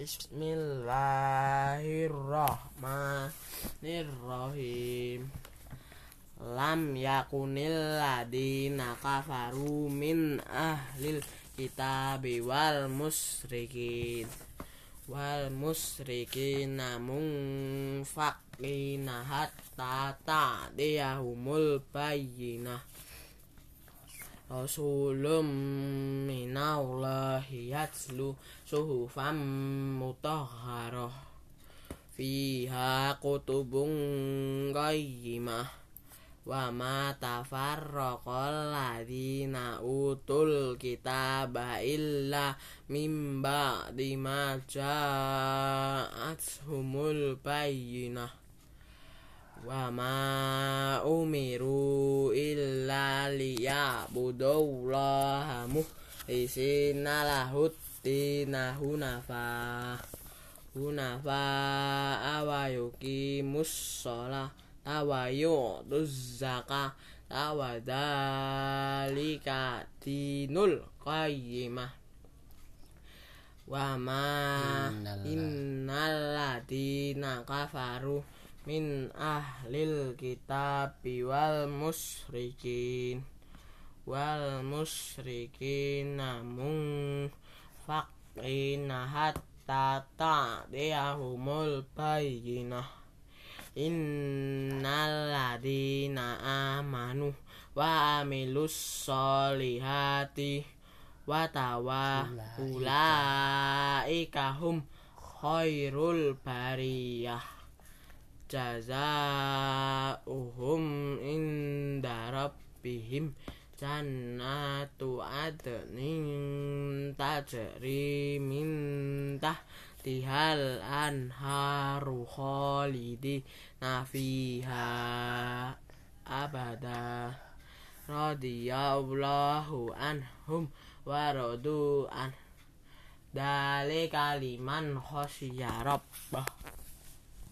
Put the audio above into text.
Bismillahirrahmanirrahim. Lam yakunil ladina kafaru min ahlil kitabi wal musrikin Wal musrikin namun faqina hatta ta'diyahumul bayyinah Rasulum minallahi yatslu suhufam mutahharah Fiha kutubun qayyimah. Wa ma tafarraqal ladhina utul kitaba illa mimba ma ja'athumul bayyinah. Wa ma umiru liya'budullaha muhlisina lahuddina hunafa Hunafa awayukimus sholah Awayu'duz zakah Awadhalika dinul qayyimah Wa ma innal ladhina kafaru min ahlil kitabi wal musyrikin wal musyrikin namun faqina hatta ta'diyahumul bayyinah. Innal ladhina amanu wa amilus solihati wa tawa ulaikahum khairul bariyah. Jazauhum inda rabbihim jannatu adnin tajri min tahtihal anharu khalidina fiha abada radiyallahu anhum wa radu an dalika liman khasyya rabbah